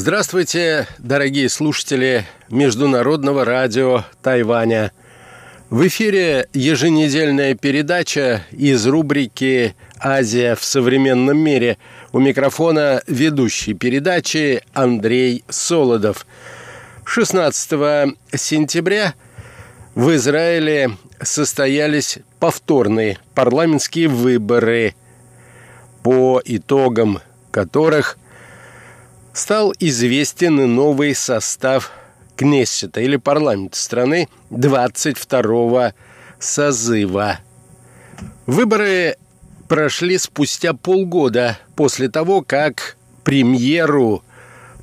Здравствуйте, дорогие слушатели Международного радио Тайваня. В эфире еженедельная передача из рубрики «Азия в современном мире». У микрофона ведущий передачи Андрей Солодов. 16 сентября в Израиле состоялись повторные парламентские выборы, по итогам которых – стал известен новый состав Кнессета или парламента страны 22-го созыва. Выборы прошли спустя полгода после того, как премьеру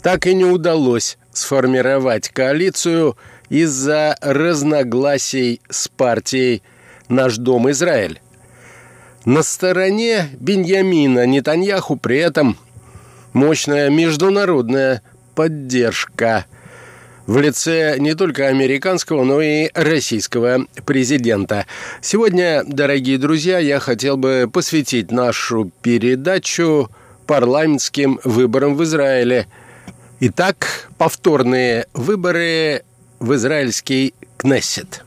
так и не удалось сформировать коалицию из-за разногласий с партией «Наш дом Израиль». На стороне Беньямина Нетаньяху при этом мощная международная поддержка в лице не только американского, но и российского президента. Сегодня, дорогие друзья, я хотел бы посвятить нашу передачу парламентским выборам в Израиле. Итак, повторные выборы в израильский Кнессет.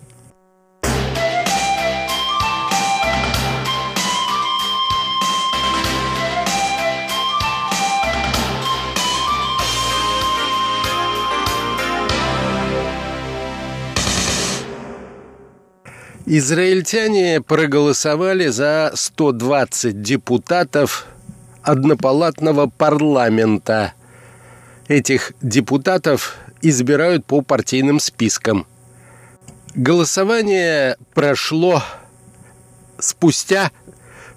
Израильтяне проголосовали за 120 депутатов однопалатного парламента. Этих депутатов избирают по партийным спискам. Голосование прошло спустя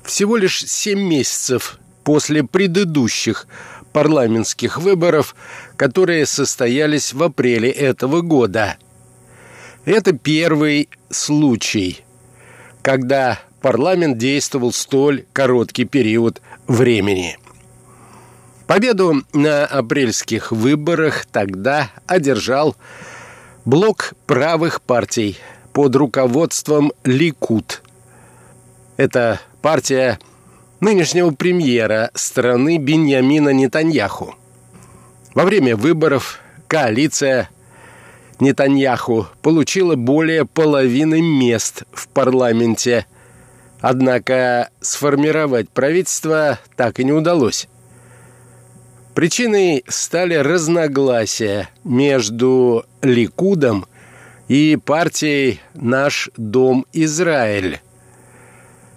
всего лишь 7 месяцев после предыдущих парламентских выборов, которые состоялись в апреле этого года – это первый случай, когда парламент действовал столь короткий период времени. Победу на апрельских выборах тогда одержал блок правых партий под руководством Ликут. Это партия нынешнего премьера страны Беньямина Нетаньяху. Во время выборов коалиция – Нетаньяху получила более половины мест в парламенте. Однако сформировать правительство так и не удалось. Причиной стали разногласия между Ликудом и партией «Наш дом Израиль»,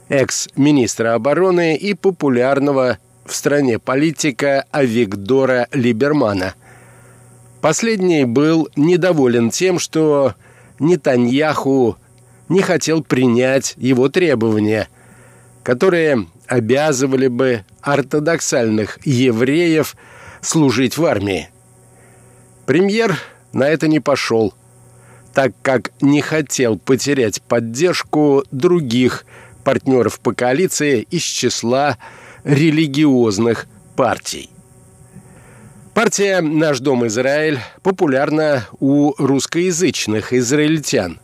экс-министра обороны и популярного в стране политика Авигдора Либермана – Последний был недоволен тем, что Нетаньяху не хотел принять его требования, которые обязывали бы ортодоксальных евреев служить в армии. Премьер на это не пошел, так как не хотел потерять поддержку других партнеров по коалиции из числа религиозных партий. Партия «Наш дом Израиль» популярна у русскоязычных израильтян,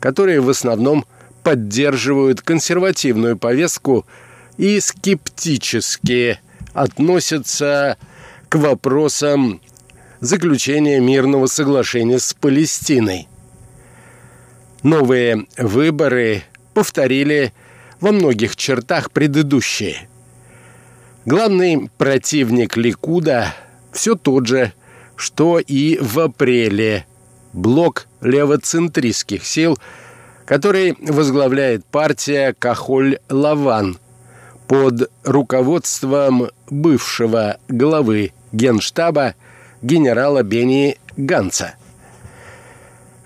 которые в основном поддерживают консервативную повестку и скептически относятся к вопросам заключения мирного соглашения с Палестиной. Новые выборы повторили во многих чертах предыдущие. Главный противник Ликуда – все тот же, что и в апреле. Блок левоцентристских сил, который возглавляет партия Кахоль-Лаван под руководством бывшего главы генштаба генерала Бени Ганца.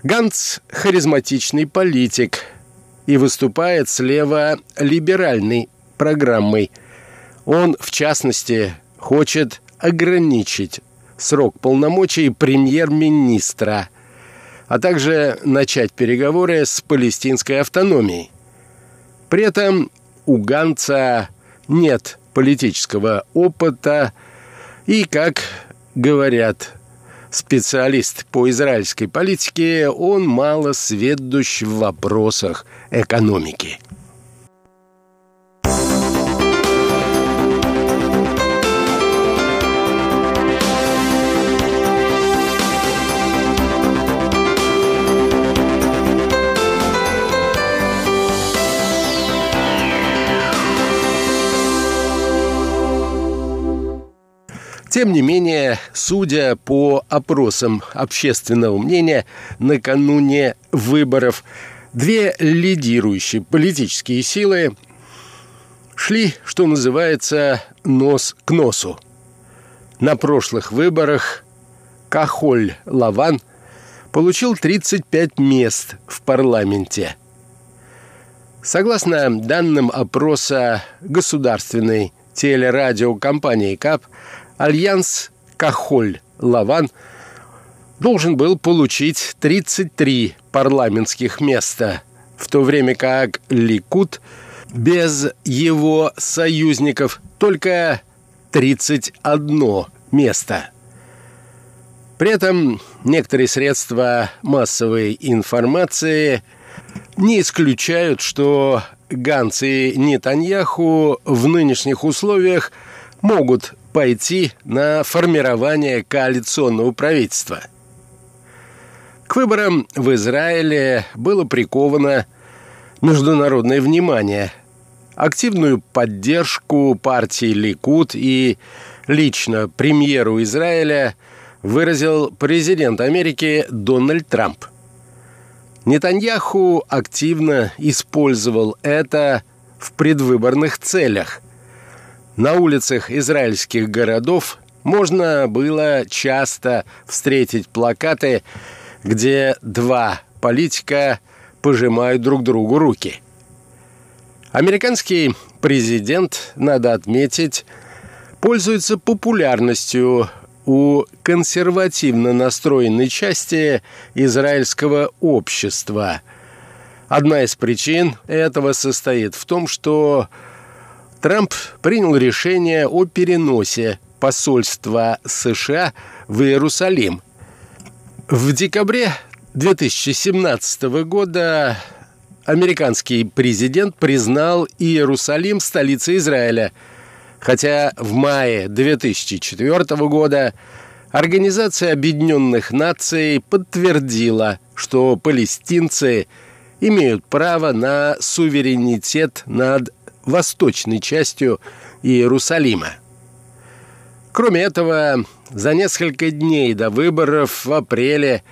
Ганц – харизматичный политик и выступает с лево-либеральной программой. Он, в частности, хочет ограничить срок полномочий премьер-министра, а также начать переговоры с палестинской автономией. При этом у Ганца нет политического опыта и, как говорят специалист по израильской политике, он мало сведущ в вопросах экономики. Тем не менее, судя по опросам общественного мнения, накануне выборов две лидирующие политические силы шли, что называется, нос к носу. На прошлых выборах Кахоль Лаван получил 35 мест в парламенте. Согласно данным опроса государственной телерадиокомпании КАП, Альянс Кахоль-Лаван должен был получить 33 парламентских места, в то время как Ликуд без его союзников только 31 место. При этом некоторые средства массовой информации не исключают, что Ганц и Нетаньяху в нынешних условиях могут пойти на формирование коалиционного правительства. К выборам в Израиле было приковано международное внимание. Активную поддержку партии Ликут и лично премьеру Израиля выразил президент Америки Дональд Трамп. Нетаньяху активно использовал это в предвыборных целях – на улицах израильских городов можно было часто встретить плакаты, где два политика пожимают друг другу руки. Американский президент, надо отметить, пользуется популярностью у консервативно настроенной части израильского общества. Одна из причин этого состоит в том, что Трамп принял решение о переносе посольства США в Иерусалим. В декабре 2017 года американский президент признал Иерусалим столицей Израиля, хотя в мае 2004 года Организация Объединенных Наций подтвердила, что палестинцы имеют право на суверенитет над восточной частью Иерусалима. Кроме этого, за несколько дней до выборов в апреле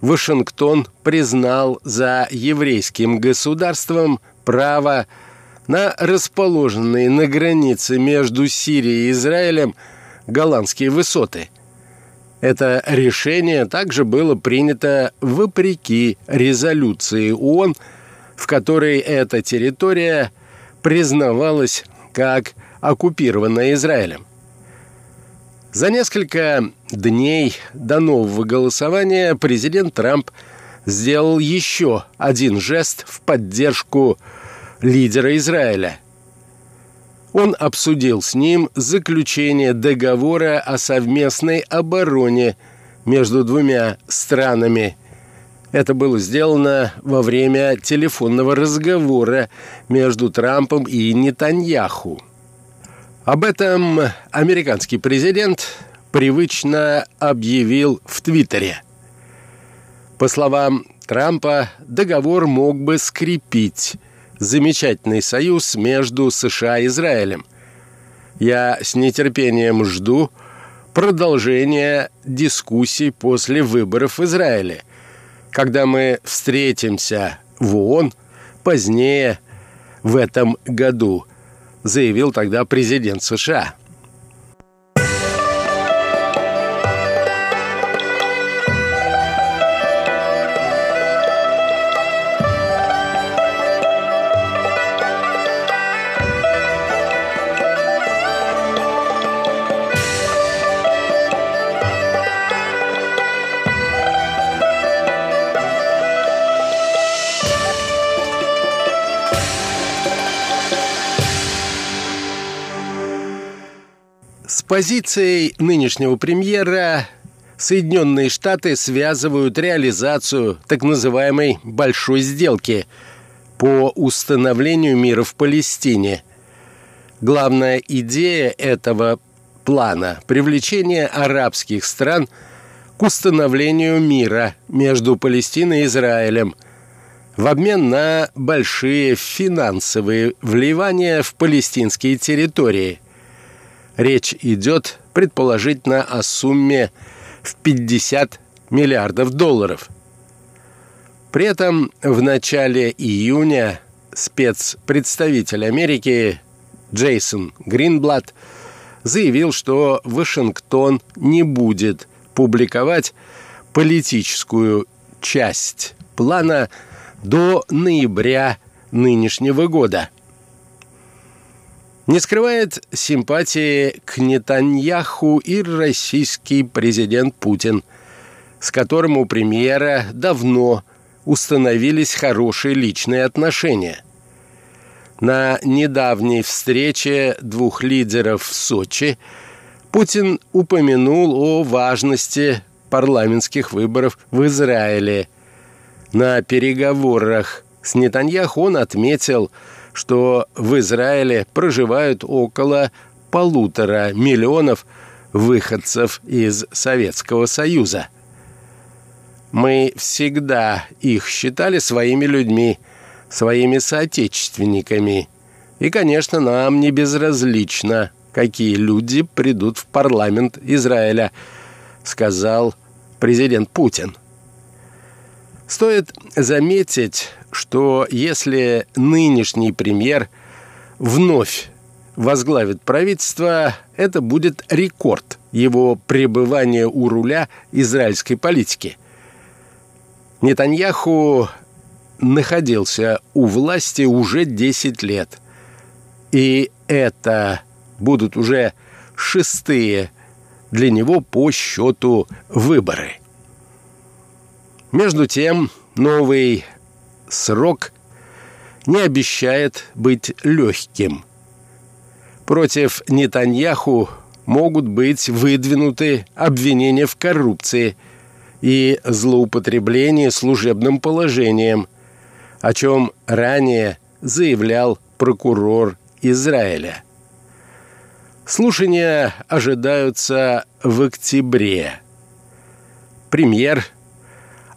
Вашингтон признал за еврейским государством право на расположенные на границе между Сирией и Израилем голландские высоты. Это решение также было принято вопреки резолюции ООН, в которой эта территория – признавалась как оккупированная Израилем. За несколько дней до нового голосования президент Трамп сделал еще один жест в поддержку лидера Израиля. Он обсудил с ним заключение договора о совместной обороне между двумя странами – это было сделано во время телефонного разговора между Трампом и Нетаньяху. Об этом американский президент привычно объявил в Твиттере. По словам Трампа, договор мог бы скрепить замечательный союз между США и Израилем. Я с нетерпением жду продолжения дискуссий после выборов в Израиле – когда мы встретимся в ООН позднее в этом году, заявил тогда президент США. Позицией нынешнего премьера Соединенные Штаты связывают реализацию так называемой «большой сделки» по установлению мира в Палестине. Главная идея этого плана – привлечение арабских стран к установлению мира между Палестиной и Израилем в обмен на большие финансовые вливания в палестинские территории – Речь идет предположительно о сумме в 50 миллиардов долларов. При этом в начале июня спецпредставитель Америки Джейсон Гринблад заявил, что Вашингтон не будет публиковать политическую часть плана до ноября нынешнего года. Не скрывает симпатии к Нетаньяху и российский президент Путин, с которым у премьера давно установились хорошие личные отношения. На недавней встрече двух лидеров в Сочи Путин упомянул о важности парламентских выборов в Израиле. На переговорах с Нетаньяху он отметил, что в Израиле проживают около полутора миллионов выходцев из Советского Союза. Мы всегда их считали своими людьми, своими соотечественниками. И, конечно, нам не безразлично, какие люди придут в парламент Израиля, сказал президент Путин. Стоит заметить, что если нынешний премьер вновь возглавит правительство, это будет рекорд его пребывания у руля израильской политики. Нетаньяху находился у власти уже 10 лет. И это будут уже шестые для него по счету выборы. Между тем, новый срок не обещает быть легким. Против Нетаньяху могут быть выдвинуты обвинения в коррупции и злоупотреблении служебным положением, о чем ранее заявлял прокурор Израиля. Слушания ожидаются в октябре. Премьер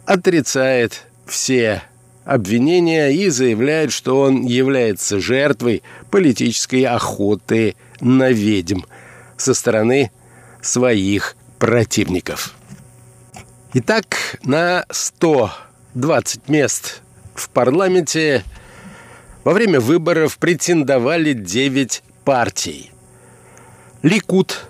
отрицает все обвинения и заявляет, что он является жертвой политической охоты на ведьм со стороны своих противников. Итак, на 120 мест в парламенте во время выборов претендовали 9 партий. Ликут,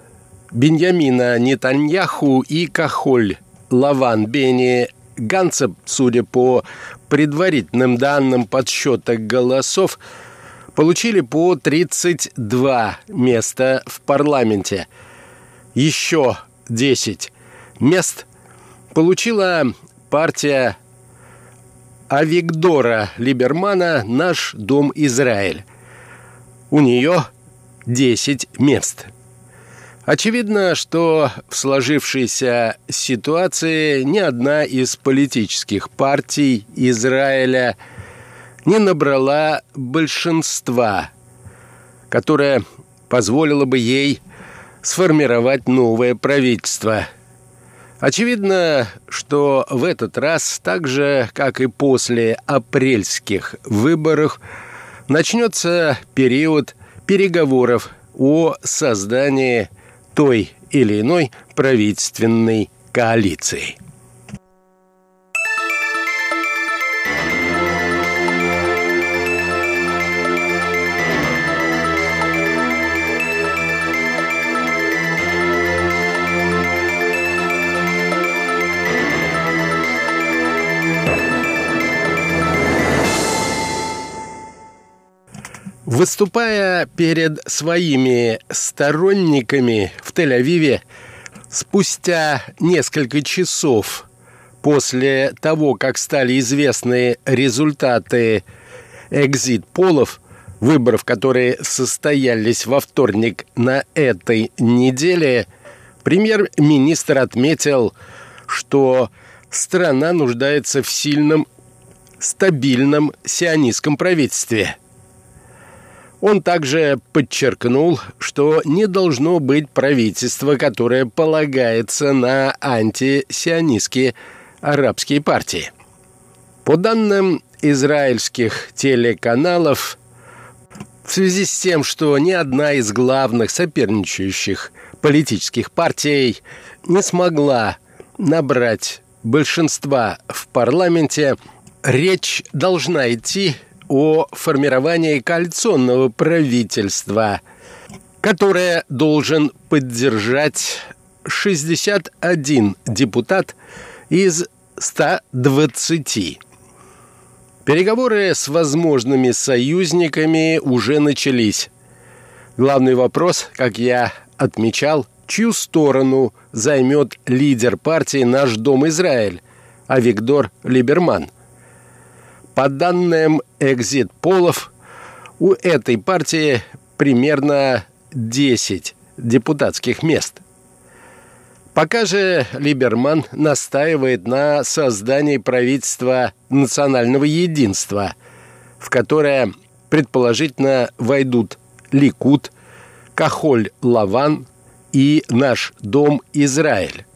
Беньямина Нетаньяху и Кахоль Лаван Бени Ганца, судя по предварительным данным подсчета голосов, получили по 32 места в парламенте. Еще 10 мест получила партия Авигдора Либермана «Наш дом Израиль». У нее 10 мест – Очевидно, что в сложившейся ситуации ни одна из политических партий Израиля не набрала большинства, которое позволило бы ей сформировать новое правительство. Очевидно, что в этот раз, так же, как и после апрельских выборов, начнется период переговоров о создании той или иной правительственной коалиции. Выступая перед своими сторонниками в Тель-Авиве спустя несколько часов после того, как стали известны результаты экзит-полов, выборов, которые состоялись во вторник на этой неделе, премьер-министр отметил, что страна нуждается в сильном, стабильном сионистском правительстве – он также подчеркнул, что не должно быть правительства, которое полагается на антисионистские арабские партии. По данным израильских телеканалов, в связи с тем, что ни одна из главных соперничающих политических партий не смогла набрать большинства в парламенте, речь должна идти о формировании коалиционного правительства, которое должен поддержать 61 депутат из 120. Переговоры с возможными союзниками уже начались. Главный вопрос, как я отмечал, чью сторону займет лидер партии «Наш дом Израиль» Авигдор Либерман. По данным экзит-полов, у этой партии примерно 10 депутатских мест. Пока же Либерман настаивает на создании правительства национального единства, в которое предположительно войдут Ликут, Кахоль-Лаван и «Наш дом Израиль».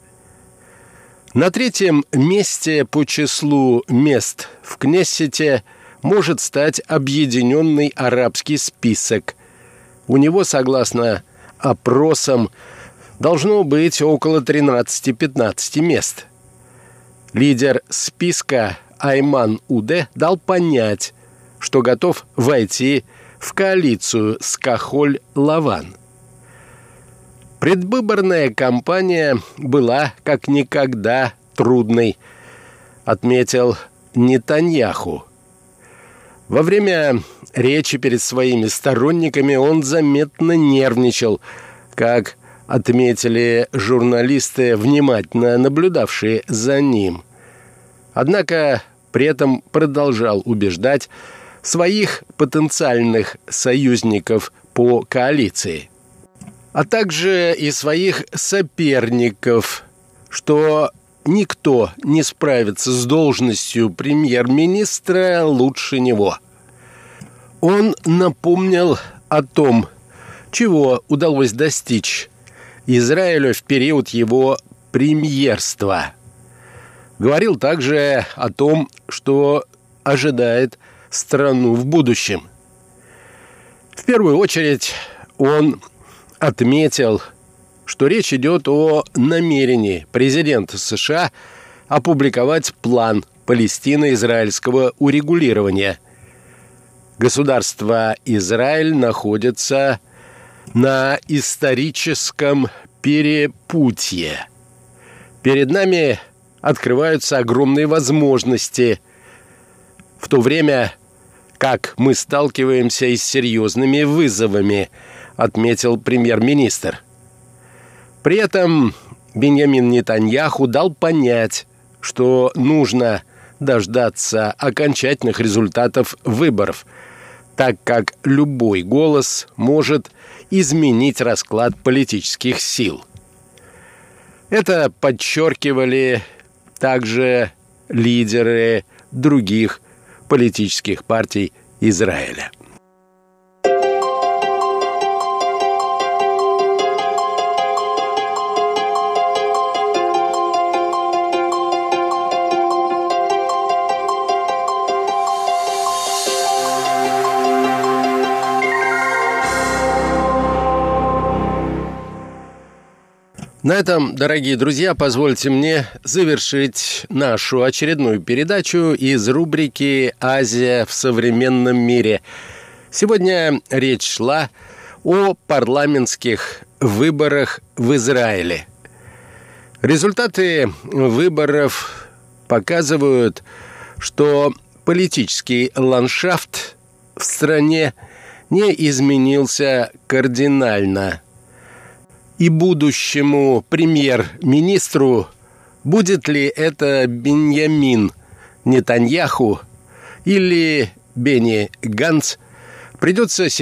На третьем месте по числу мест в Кнессете может стать объединенный арабский список. У него, согласно опросам, должно быть около 13-15 мест. Лидер списка Айман Уде дал понять, что готов войти в коалицию с Кахоль-Лаван – Предвыборная кампания была как никогда трудной, отметил Нетаньяху. Во время речи перед своими сторонниками он заметно нервничал, как отметили журналисты, внимательно наблюдавшие за ним. Однако при этом продолжал убеждать своих потенциальных союзников по коалиции а также и своих соперников, что никто не справится с должностью премьер-министра лучше него. Он напомнил о том, чего удалось достичь Израилю в период его премьерства. Говорил также о том, что ожидает страну в будущем. В первую очередь он отметил, что речь идет о намерении президента США опубликовать план палестино-израильского урегулирования. Государство Израиль находится на историческом перепутье. Перед нами открываются огромные возможности, в то время как мы сталкиваемся и с серьезными вызовами – отметил премьер-министр. При этом Беньямин Нетаньяху дал понять, что нужно дождаться окончательных результатов выборов, так как любой голос может изменить расклад политических сил. Это подчеркивали также лидеры других политических партий Израиля. На этом, дорогие друзья, позвольте мне завершить нашу очередную передачу из рубрики «Азия в современном мире». Сегодня речь шла о парламентских выборах в Израиле. Результаты выборов показывают, что политический ландшафт в стране не изменился кардинально – и будущему премьер-министру, будет ли это Беньямин Нетаньяху или Бенни Ганц, придется серьезно